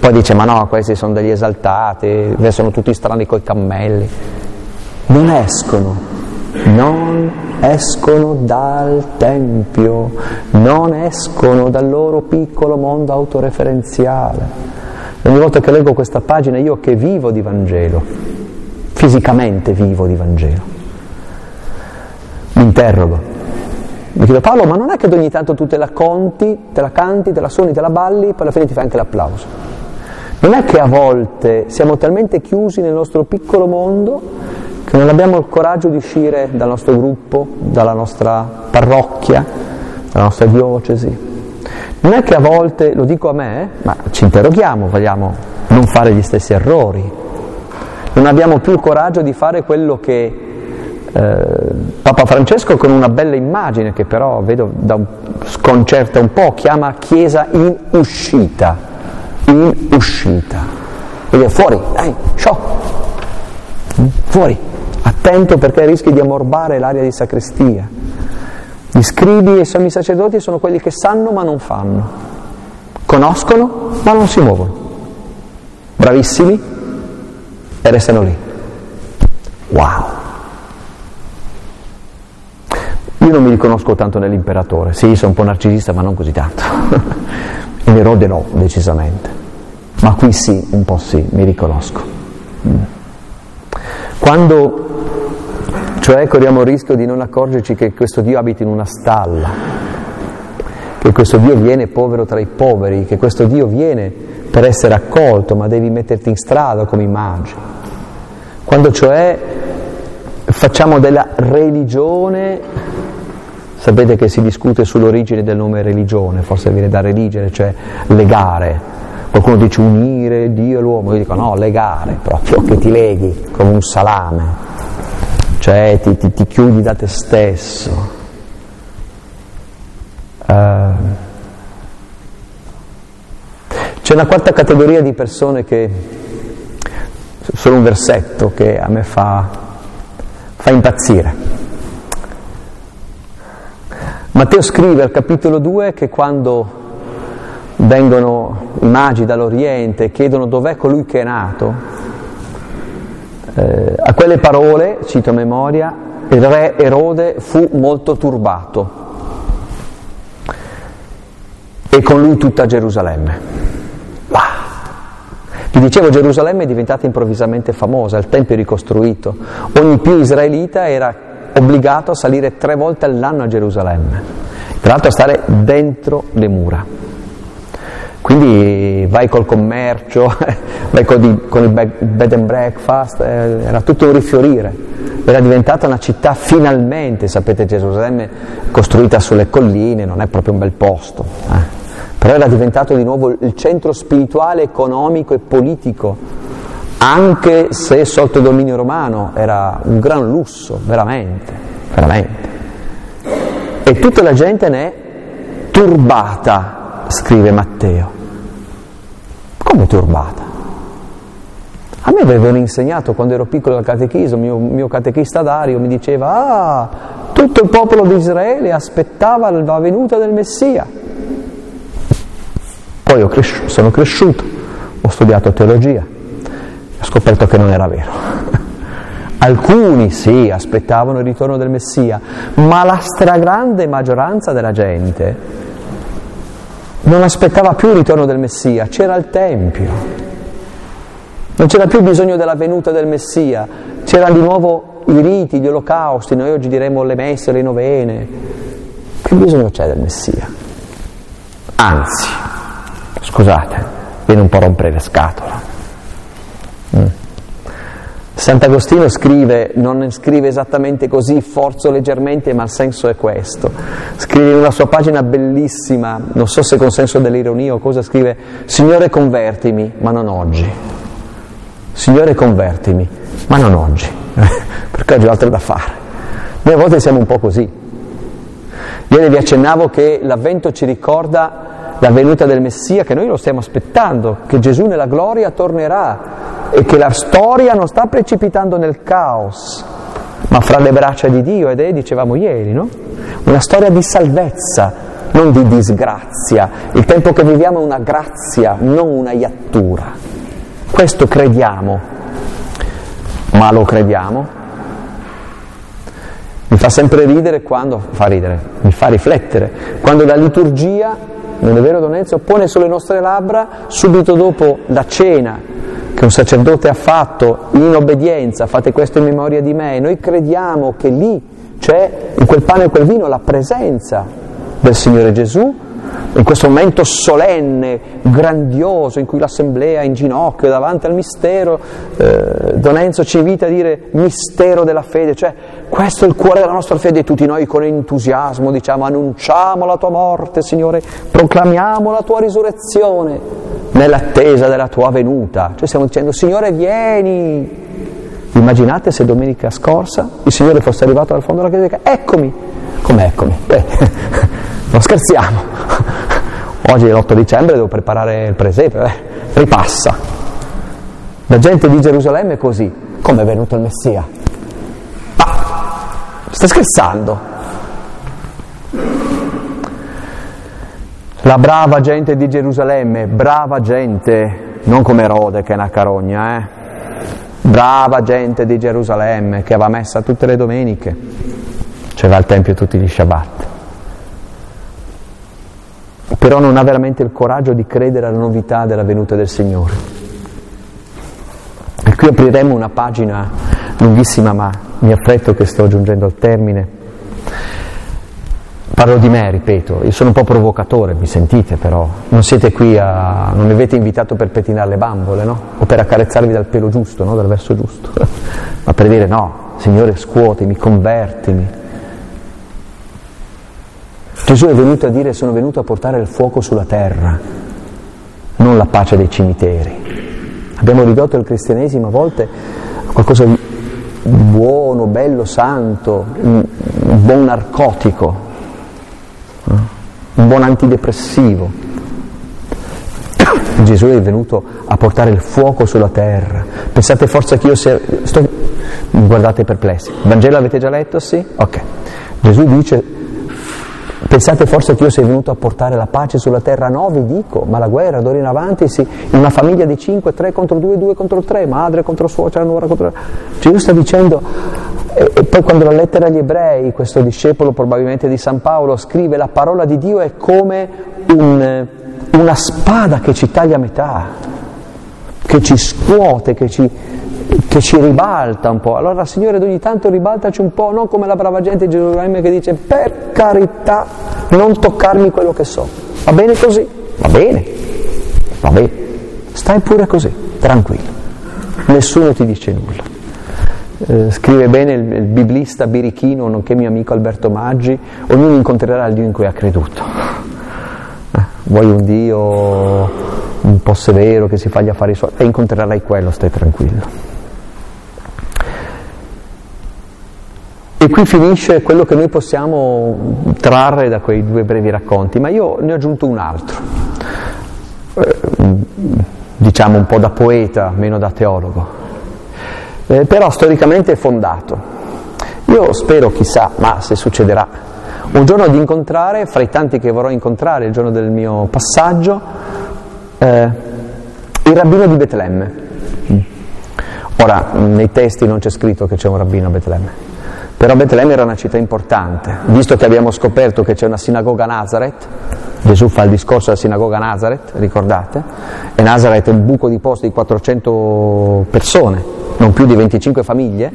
Poi dice, ma no, questi sono degli esaltati, sono tutti strani coi cammelli. Non escono, non escono dal Tempio, non escono dal loro piccolo mondo autoreferenziale. Ogni volta che leggo questa pagina io che vivo di Vangelo, fisicamente vivo di Vangelo, mi interrogo. Mi chiedo Paolo, ma non è che ogni tanto tu te la conti, te la canti, te la suoni, te la balli, poi alla fine ti fai anche l'applauso? Non è che a volte siamo talmente chiusi nel nostro piccolo mondo che non abbiamo il coraggio di uscire dal nostro gruppo, dalla nostra parrocchia, dalla nostra diocesi. Non è che a volte, lo dico a me, ma ci interroghiamo, vogliamo non fare gli stessi errori. Non abbiamo più il coraggio di fare quello che eh, Papa Francesco con una bella immagine che però vedo da sconcerta un po', chiama Chiesa in uscita, in uscita. Quindi fuori, dai, show, fuori. Attento perché rischi di ammorbare l'aria di sacrestia. Gli scribi e i sommi sacerdoti sono quelli che sanno ma non fanno, conoscono ma non si muovono. Bravissimi e restano lì. Wow! io non mi riconosco tanto nell'imperatore, sì, sono un po' narcisista, ma non così tanto. In Erode no, decisamente. Ma qui sì, un po' sì, mi riconosco. Mm. Quando, cioè, corriamo il rischio di non accorgerci che questo Dio abita in una stalla, che questo Dio viene povero tra i poveri, che questo Dio viene per essere accolto, ma devi metterti in strada come immagini. Quando cioè facciamo della religione, sapete che si discute sull'origine del nome religione, forse viene da religere, cioè legare. Qualcuno dice unire Dio e l'uomo, io dico no, legare, proprio che ti leghi come un salame, cioè ti, ti, ti chiudi da te stesso. C'è una quarta categoria di persone che, solo un versetto che a me fa, fa impazzire. Matteo scrive al capitolo 2 che quando vengono i magi dall'Oriente e chiedono dov'è colui che è nato, eh, a quelle parole, cito a memoria, il re Erode fu molto turbato e con lui tutta Gerusalemme. Wow. Vi dicevo, Gerusalemme è diventata improvvisamente famosa, il Tempio è ricostruito, ogni più israelita era obbligato a salire tre volte all'anno a Gerusalemme, tra l'altro a stare dentro le mura. Quindi vai col commercio, vai con, il, con il bed and breakfast, eh, era tutto un rifiorire, era diventata una città finalmente, sapete Gerusalemme costruita sulle colline, non è proprio un bel posto. Eh però era diventato di nuovo il centro spirituale, economico e politico, anche se sotto dominio romano era un gran lusso, veramente, veramente. E tutta la gente ne è turbata, scrive Matteo. Come turbata? A me avevano insegnato quando ero piccolo al catechismo, mio, mio catechista Dario mi diceva, ah, tutto il popolo di Israele aspettava la venuta del Messia. Poi cresci- sono cresciuto, ho studiato teologia, ho scoperto che non era vero. Alcuni sì, aspettavano il ritorno del Messia, ma la stragrande maggioranza della gente non aspettava più il ritorno del Messia, c'era il Tempio. Non c'era più bisogno della venuta del Messia, c'erano di nuovo i riti, gli olocausti, noi oggi diremmo le messe, le novene. Che bisogno c'è del Messia? Anzi, Scusate, viene un po' rompere le scatole. Mm. Sant'Agostino scrive, non scrive esattamente così, forzo leggermente, ma il senso è questo. Scrive in una sua pagina bellissima, non so se con senso dell'ironia o cosa, scrive, Signore convertimi, ma non oggi. Signore convertimi, ma non oggi, perché oggi ho altro da fare. Noi a volte siamo un po' così. Ieri vi accennavo che l'avvento ci ricorda la venuta del Messia, che noi lo stiamo aspettando, che Gesù nella gloria tornerà e che la storia non sta precipitando nel caos, ma fra le braccia di Dio ed è, dicevamo ieri, no? Una storia di salvezza, non di disgrazia. Il tempo che viviamo è una grazia, non una iattura. Questo crediamo, ma lo crediamo? Mi fa sempre ridere quando, fa ridere, mi fa riflettere, quando la liturgia non è vero Donezio? Pone sulle nostre labbra subito dopo la cena che un sacerdote ha fatto in obbedienza, fate questo in memoria di me, noi crediamo che lì c'è in quel pane e quel vino la presenza del Signore Gesù in questo momento solenne, grandioso, in cui l'assemblea è in ginocchio davanti al mistero, eh, Don Enzo ci invita a dire mistero della fede, cioè questo è il cuore della nostra fede e tutti noi con entusiasmo diciamo annunciamo la tua morte Signore, proclamiamo la tua risurrezione nell'attesa della tua venuta, cioè stiamo dicendo Signore vieni, immaginate se domenica scorsa il Signore fosse arrivato dal fondo della chiesa eccomi, come eccomi? Beh, non scherziamo. Oggi è l'8 dicembre, devo preparare il presepe, eh, ripassa. La gente di Gerusalemme è così. Come è venuto il Messia? Ma sta scherzando? La brava gente di Gerusalemme, brava gente, non come Erode che è una carogna, eh? brava gente di Gerusalemme che va messa tutte le domeniche cioè va al Tempio tutti gli Shabbat. Però non ha veramente il coraggio di credere alla novità della venuta del Signore. E qui apriremo una pagina lunghissima, ma mi affretto che sto giungendo al termine. Parlo di me, ripeto, io sono un po' provocatore, mi sentite però, non siete qui a... non mi avete invitato per pettinare le bambole, no? O per accarezzarvi dal pelo giusto, no? Dal verso giusto, ma per dire no, Signore scuotimi, convertimi. Gesù è venuto a dire sono venuto a portare il fuoco sulla terra, non la pace dei cimiteri. Abbiamo ridotto il cristianesimo a volte a qualcosa di buono, bello, santo, un buon narcotico, un buon antidepressivo. Gesù è venuto a portare il fuoco sulla terra. Pensate forse che io sia... Sto... Guardate perplessi. Il Vangelo avete già letto? Sì? Ok. Gesù dice, pensate forse che io sia venuto a portare la pace sulla terra? No, vi dico, ma la guerra d'ora in avanti sì, in una famiglia di 5, 3 contro 2, 2 contro 3, madre contro suocera, nuora contro... Gesù sta dicendo, e, poi quando la lettera agli ebrei, questo discepolo probabilmente di San Paolo, scrive la parola di Dio è come un, una spada che ci taglia a metà, che ci scuote, che ci, che ci ribalta un po'. Allora Signore ogni tanto ribaltaci un po', non come la brava gente di Gerusalemme che dice per carità non toccarmi quello che so. Va bene così? Va bene, va bene. Stai pure così, tranquillo. Nessuno ti dice nulla. Eh, scrive bene il, il, biblista birichino, nonché mio amico Alberto Maggi, ognuno incontrerà il Dio in cui ha creduto. Eh, vuoi un Dio un po' severo che si fa gli affari suoi, e incontrerai quello, stai tranquillo. E qui finisce quello che noi possiamo trarre da quei due brevi racconti, ma io ne ho aggiunto un altro, eh, diciamo un po' da poeta, meno da teologo eh, però storicamente è fondato. Io spero, chissà, ma se succederà, un giorno di incontrare, fra i tanti che vorrò incontrare il giorno del mio passaggio, eh, il rabbino di Betlemme. Ora, nei testi non c'è scritto che c'è un rabbino a Betlemme, però Betlemme era una città importante, visto che abbiamo scoperto che c'è una sinagoga a Nazareth, Gesù fa il discorso alla sinagoga a Nazareth, ricordate? E Nazareth è un buco di posto di 400 persone, non più di 25 famiglie,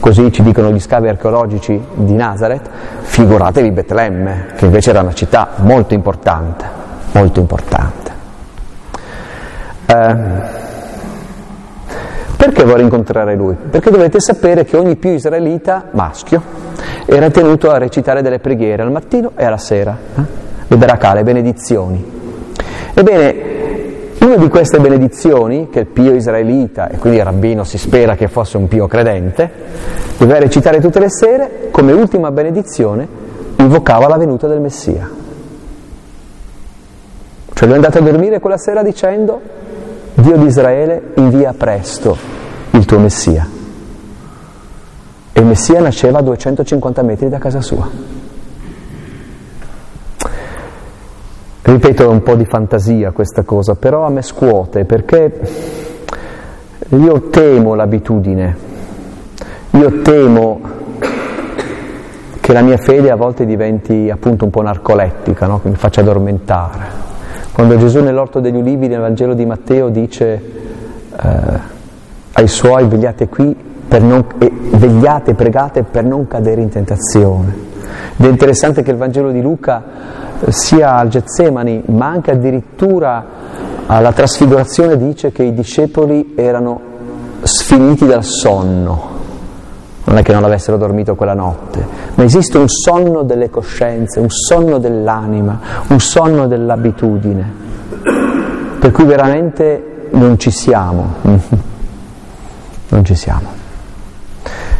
così ci dicono gli scavi archeologici di Nazareth, figuratevi Betlemme, che invece era una città molto importante, molto importante. Eh, perché vorrei incontrare lui? Perché dovete sapere che ogni più israelita maschio era tenuto a recitare delle preghiere al mattino e alla sera, eh? le baracà, le benedizioni. Ebbene, una di queste benedizioni, che il pio israelita, e quindi il rabbino si spera che fosse un pio credente, doveva recitare tutte le sere, come ultima benedizione, invocava la venuta del Messia. Cioè lui è andato a dormire quella sera dicendo, Dio di Israele invia presto il tuo Messia. E il Messia nasceva a 250 metri da casa sua. Ripeto, è un po' di fantasia questa cosa, però a me scuote perché io temo l'abitudine, io temo che la mia fede a volte diventi appunto un po' narcolettica, no? che mi faccia addormentare. Quando Gesù nell'orto degli ulivi nel Vangelo di Matteo dice eh, ai suoi vegliate qui non, e vegliate, pregate per non cadere in tentazione. Ed è interessante che il Vangelo di Luca sia al Getsemani, ma anche addirittura alla trasfigurazione dice che i discepoli erano sfiniti dal sonno. Non è che non avessero dormito quella notte, ma esiste un sonno delle coscienze, un sonno dell'anima, un sonno dell'abitudine, per cui veramente non ci siamo, non ci siamo.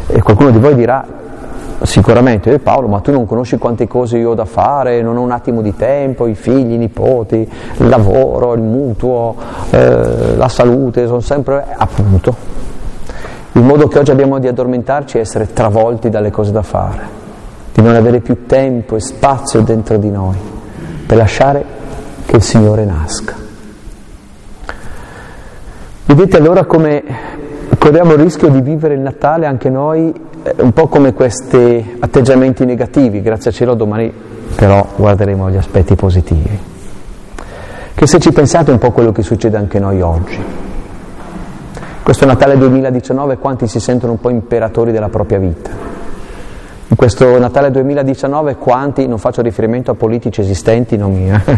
E qualcuno di voi dirà, Sicuramente, eh, Paolo, ma tu non conosci quante cose io ho da fare, non ho un attimo di tempo, i figli, i nipoti, il lavoro, il mutuo, eh, la salute, sono sempre appunto. Il modo che oggi abbiamo di addormentarci è essere travolti dalle cose da fare, di non avere più tempo e spazio dentro di noi per lasciare che il Signore nasca. Vedete allora come corriamo il rischio di vivere il Natale anche noi eh, un po' come questi atteggiamenti negativi, grazie a cielo domani però guarderemo gli aspetti positivi. Che se ci pensate un po' quello che succede anche noi oggi. Questo Natale 2019 quanti si sentono un po' imperatori della propria vita? In questo Natale 2019 quanti, non faccio riferimento a politici esistenti, non mia,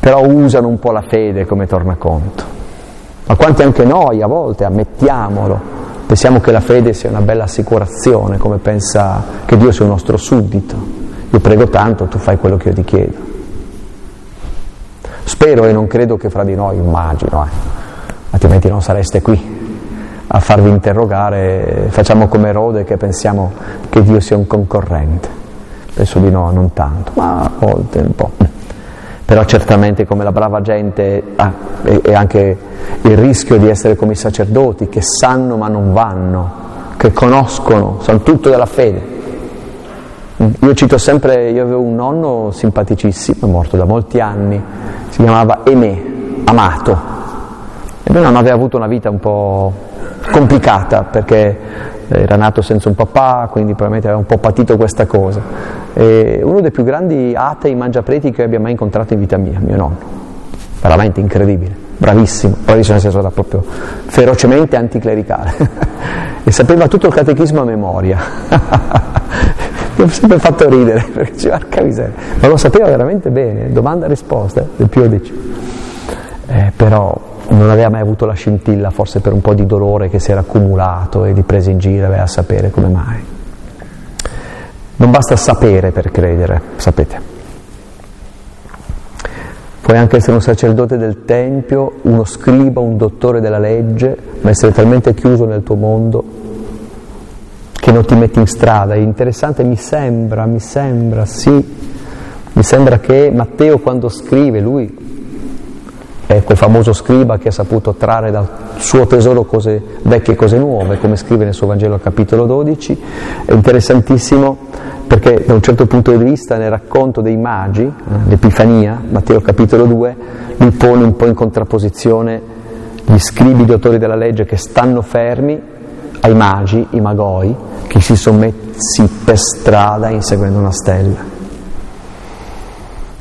però usano un po' la fede come tornaconto. Ma quanti anche noi a volte, ammettiamolo, pensiamo che la fede sia una bella assicurazione, come pensa che Dio sia un nostro suddito. Io prego tanto, tu fai quello che io ti chiedo. Spero e non credo che fra di noi, immagino, eh, altrimenti non sareste qui a farvi interrogare, facciamo come Rode che pensiamo che Dio sia un concorrente. Penso di no, non tanto, ma a volte un po' però certamente come la brava gente ha e anche il rischio di essere come i sacerdoti che sanno ma non vanno, che conoscono, sanno tutto della fede. Io cito sempre, io avevo un nonno simpaticissimo, morto da molti anni, si chiamava Emè, Amato, e non aveva avuto una vita un po' complicata perché era nato senza un papà, quindi probabilmente aveva un po' patito questa cosa. E uno dei più grandi atei mangiapreti che abbia mai incontrato in vita mia, mio nonno. Veramente incredibile, bravissimo, bravissimo nel senso era proprio ferocemente anticlericale. e sapeva tutto il catechismo a memoria. Mi ha sempre fatto ridere perché ci marca miseria, ma lo sapeva veramente bene, domanda-risposta del Pio X. Eh, però non aveva mai avuto la scintilla, forse per un po' di dolore che si era accumulato e di presa in giro, aveva a sapere come mai. Non basta sapere per credere, sapete. Puoi anche essere un sacerdote del Tempio, uno scriba, un dottore della legge, ma essere talmente chiuso nel tuo mondo che non ti metti in strada. È interessante, mi sembra, mi sembra, sì, mi sembra che Matteo quando scrive, lui è quel famoso scriba che ha saputo trarre dal suo tesoro cose vecchie e cose nuove, come scrive nel suo Vangelo al capitolo 12. È interessantissimo perché da un certo punto di vista nel racconto dei magi, eh, l'Epifania, Matteo capitolo 2, lui pone un po' in contrapposizione gli scribi, gli autori della legge che stanno fermi ai magi, i magoi, che si sono messi per strada inseguendo una stella.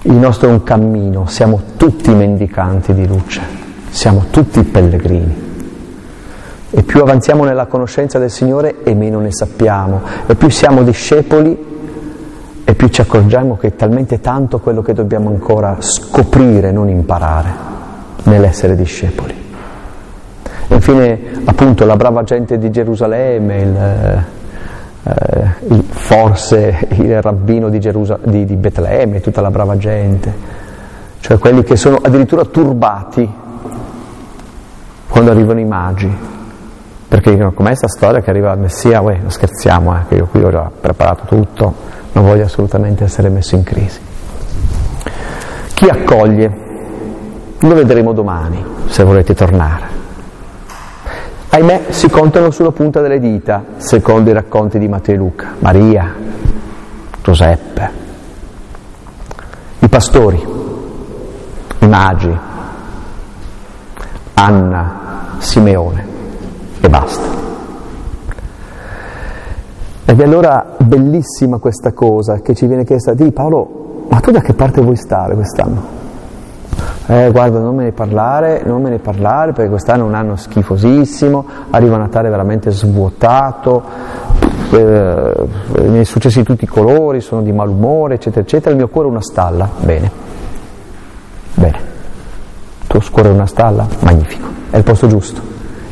Il nostro è un cammino, siamo tutti mendicanti di luce, siamo tutti pellegrini. E più avanziamo nella conoscenza del Signore e meno ne sappiamo. E più siamo discepoli e più ci accorgiamo che è talmente tanto quello che dobbiamo ancora scoprire, non imparare, nell'essere discepoli. Infine, appunto, la brava gente di Gerusalemme, il, eh, forse il rabbino di, Gerusal- di, di Betlemme, tutta la brava gente, cioè quelli che sono addirittura turbati quando arrivano i magi, perché dicono com'è questa storia che arriva il Messia, uè, non scherziamo, eh, che io qui ho già preparato tutto, non voglio assolutamente essere messo in crisi. Chi accoglie? Lo vedremo domani, se volete tornare ahimè si contano sulla punta delle dita, secondo i racconti di Matteo e Luca, Maria, Giuseppe, i pastori, i magi, Anna, Simeone e basta. Ed è allora bellissima questa cosa che ci viene chiesta di Paolo, ma tu da che parte vuoi stare quest'anno? Eh, guarda non me ne parlare, non me ne parlare perché quest'anno è un anno schifosissimo, arriva Natale veramente svuotato, eh, mi è successo di tutti i colori, sono di malumore, eccetera, eccetera, il mio cuore è una stalla, bene, bene, il tuo cuore è una stalla, magnifico, è il posto giusto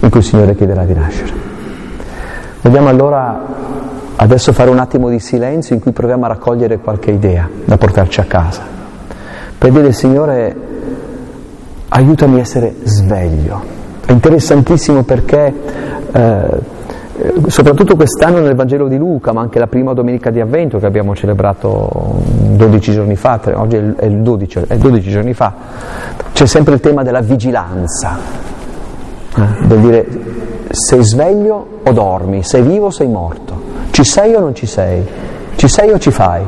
in cui il Signore chiederà di nascere. Vogliamo allora adesso fare un attimo di silenzio in cui proviamo a raccogliere qualche idea da portarci a casa, per dire Signore aiutami a essere sveglio. È interessantissimo perché eh, soprattutto quest'anno nel Vangelo di Luca, ma anche la prima domenica di Avvento che abbiamo celebrato 12 giorni fa, oggi è il 12, è 12 giorni fa, c'è sempre il tema della vigilanza, eh, del dire sei sveglio o dormi, sei vivo o sei morto, ci sei o non ci sei, ci sei o ci fai.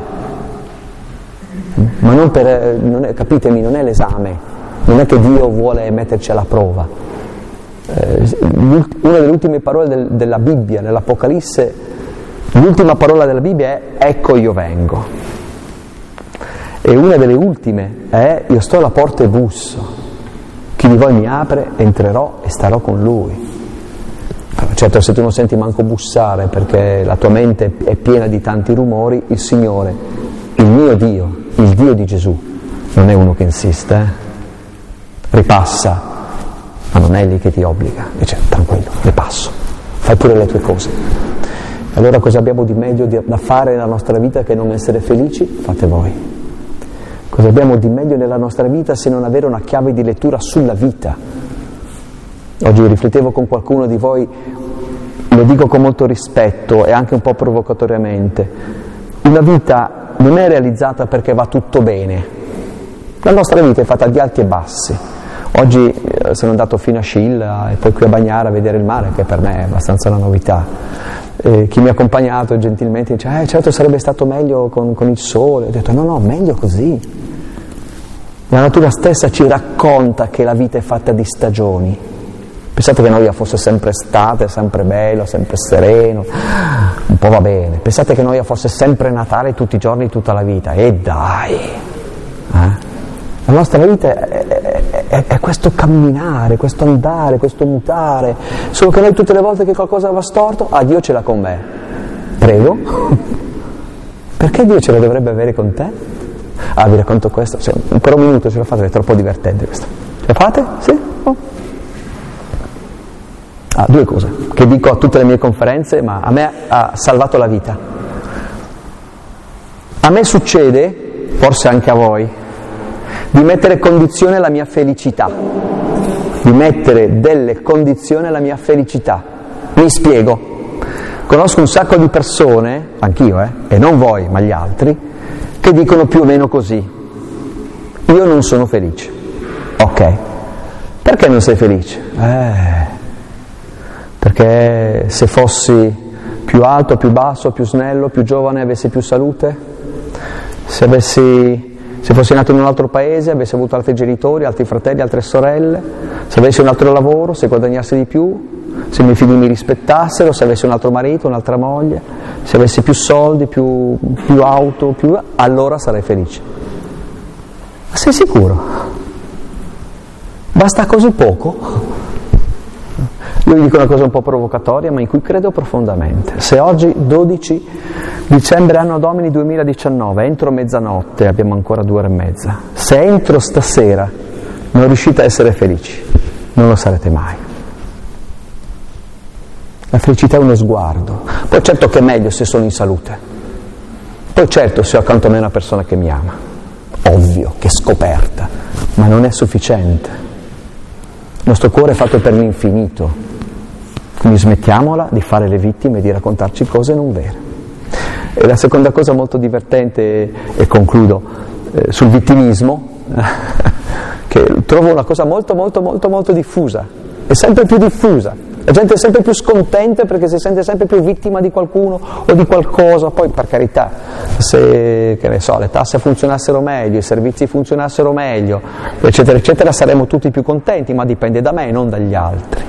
Ma non per, non è, capitemi, non è l'esame, non è che Dio vuole metterci alla prova, eh, una delle ultime parole del, della Bibbia, nell'Apocalisse, l'ultima parola della Bibbia è ecco io vengo. E una delle ultime è io sto alla porta e busso. Chi di voi mi apre, entrerò e starò con lui. Certo, se tu non senti manco bussare perché la tua mente è piena di tanti rumori, il Signore, il mio Dio, il Dio di Gesù, non è uno che insiste, eh? Ripassa, ma non è lì che ti obbliga, dice tranquillo, ripasso, fai pure le tue cose. Allora cosa abbiamo di meglio da fare nella nostra vita che non essere felici? Fate voi. Cosa abbiamo di meglio nella nostra vita se non avere una chiave di lettura sulla vita? Oggi riflettevo con qualcuno di voi, lo dico con molto rispetto e anche un po' provocatoriamente, una vita non è realizzata perché va tutto bene, la nostra vita è fatta di alti e bassi. Oggi eh, sono andato fino a Scilla e poi qui a Bagnara a vedere il mare, che per me è abbastanza una novità. E chi mi ha accompagnato gentilmente dice, eh certo sarebbe stato meglio con, con il sole. Ho detto, no, no, meglio così. La natura stessa ci racconta che la vita è fatta di stagioni Pensate che noia fosse sempre estate, sempre bello, sempre sereno, un po' va bene. Pensate che noia fosse sempre Natale tutti i giorni, tutta la vita. E dai! Eh? La nostra vita è, è, è, questo camminare, questo andare, questo mutare. Solo che noi tutte le volte che qualcosa va storto, ah Dio ce l'ha con me. Prego. Perché Dio ce la dovrebbe avere con te? Ah, vi racconto questo. Sì, ancora un minuto ce lo fate, è troppo divertente questo. Ce la fate? Sì? Oh. Ah, due cose che dico a tutte le mie conferenze, ma a me ha salvato la vita. A me succede, forse anche a voi, di mettere condizione alla mia felicità, di mettere delle condizioni alla mia felicità. Mi spiego. Conosco un sacco di persone, anch'io, eh, e non voi, ma gli altri, che dicono più o meno così. Io non sono felice. Ok. Perché non sei felice? Eh, perché se fossi più alto, più basso, più snello, più giovane, avessi più salute, se, avessi, se fossi nato in un altro paese, avessi avuto altri genitori, altri fratelli, altre sorelle, se avessi un altro lavoro, se guadagnassi di più, se i miei figli mi rispettassero, se avessi un altro marito, un'altra moglie, se avessi più soldi, più, più auto, più... allora sarei felice. Ma sei sicuro? Basta così poco? Io vi dico una cosa un po' provocatoria, ma in cui credo profondamente. Se oggi, 12 dicembre anno domini 2019, entro mezzanotte, abbiamo ancora due ore e mezza, se entro stasera non riuscite a essere felici, non lo sarete mai. La felicità è uno sguardo. Poi certo che è meglio se sono in salute. Poi certo se ho accanto a me una persona che mi ama. Ovvio, che scoperta, ma non è sufficiente. Il nostro cuore è fatto per l'infinito, quindi smettiamola di fare le vittime e di raccontarci cose non vere. E la seconda cosa molto divertente, e concludo, eh, sul vittimismo, che trovo una cosa molto molto molto molto diffusa, è sempre più diffusa. La gente è sempre più scontenta perché si sente sempre più vittima di qualcuno o di qualcosa, poi per carità, se so, le tasse funzionassero meglio, i servizi funzionassero meglio, eccetera, eccetera, saremmo tutti più contenti, ma dipende da me e non dagli altri.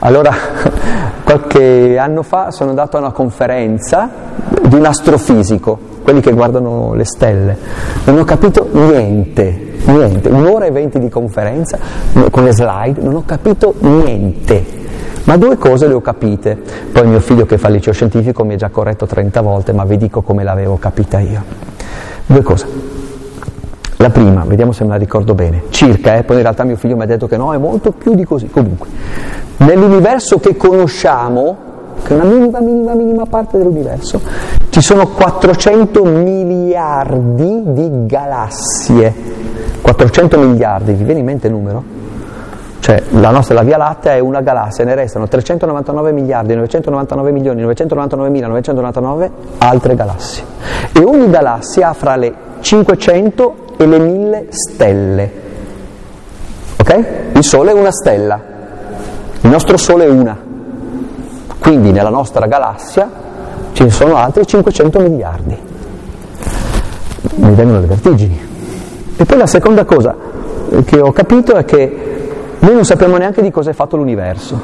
Allora, qualche anno fa sono andato a una conferenza di un astrofisico, quelli che guardano le stelle, non ho capito niente, niente, un'ora e venti di conferenza con le slide, non ho capito niente. Ma due cose le ho capite. Poi mio figlio che fa il liceo scientifico mi ha già corretto 30 volte, ma vi dico come l'avevo capita io. Due cose. La prima, vediamo se me la ricordo bene, circa, eh, poi in realtà mio figlio mi ha detto che no, è molto più di così. Comunque, Nell'universo che conosciamo, che è una minima, minima, minima parte dell'universo, ci sono 400 miliardi di galassie. 400 miliardi, vi viene in mente il numero? Cioè la nostra la Via Lattea è una galassia, ne restano 399 miliardi, 999 milioni, 999 mila, 999 altre galassie. E ogni galassia ha fra le 500 e le 1000 stelle. Ok? Il Sole è una stella. Il nostro Sole è una, quindi nella nostra galassia ne sono altri 500 miliardi. Mi vengono le vertigini. E poi la seconda cosa che ho capito è che Noi non sappiamo neanche di cosa è fatto l'universo.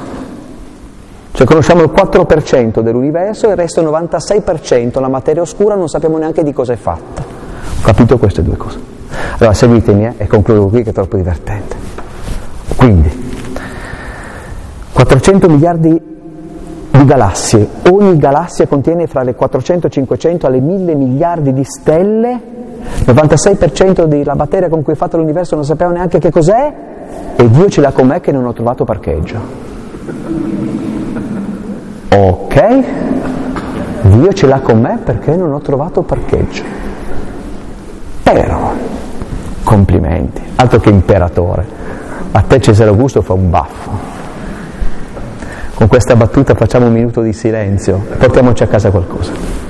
Cioè conosciamo il 4% dell'universo e il resto il 96%, la materia oscura, non sappiamo neanche di cosa è fatta. Capito queste due cose. Allora seguitemi eh, e concludo qui che è troppo divertente. Quindi, 400 miliardi di galassie, ogni galassia contiene fra le 400 e 500 alle 1000 miliardi di stelle, il 96% della materia con cui è fatto l'universo non sappiamo neanche che cos'è e Dio ce l'ha con me che non ho trovato parcheggio. Ok, Dio ce l'ha con me perché non ho trovato parcheggio. Però, complimenti, altro che imperatore, a te Cesare Augusto fa un baffo. Con questa battuta facciamo un minuto di silenzio, portiamoci a casa qualcosa.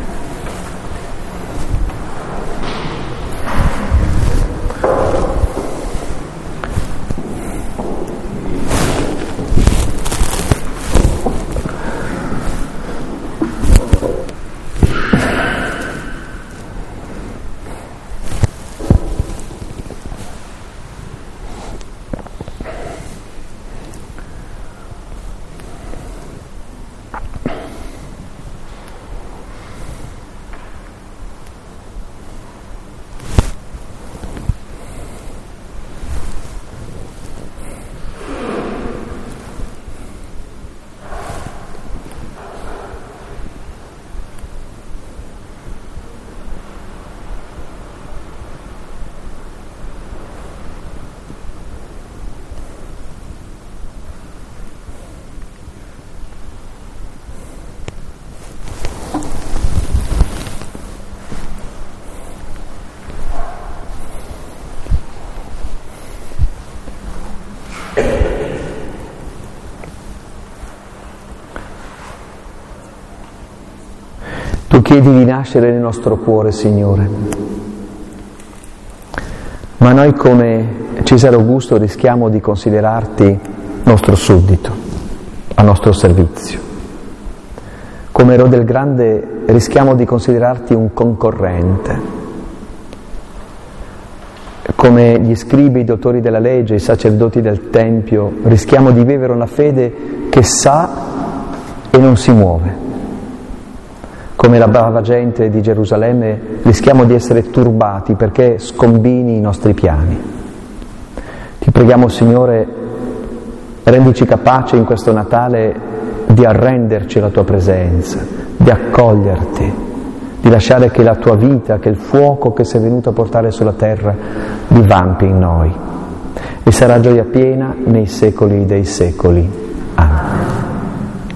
Chiedi di nascere nel nostro cuore, Signore. Ma noi come Cesare Augusto rischiamo di considerarti nostro suddito, a nostro servizio. Come Erode il Grande rischiamo di considerarti un concorrente. Come gli scribi, i dottori della legge, i sacerdoti del Tempio, rischiamo di vivere una fede che sa e non si muove come la brava gente di Gerusalemme, rischiamo di essere turbati perché scombini i nostri piani. Ti preghiamo, Signore, rendici capaci in questo Natale di arrenderci alla tua presenza, di accoglierti, di lasciare che la tua vita, che il fuoco che sei venuto a portare sulla terra, divampi in noi. E sarà gioia piena nei secoli dei secoli. Amen.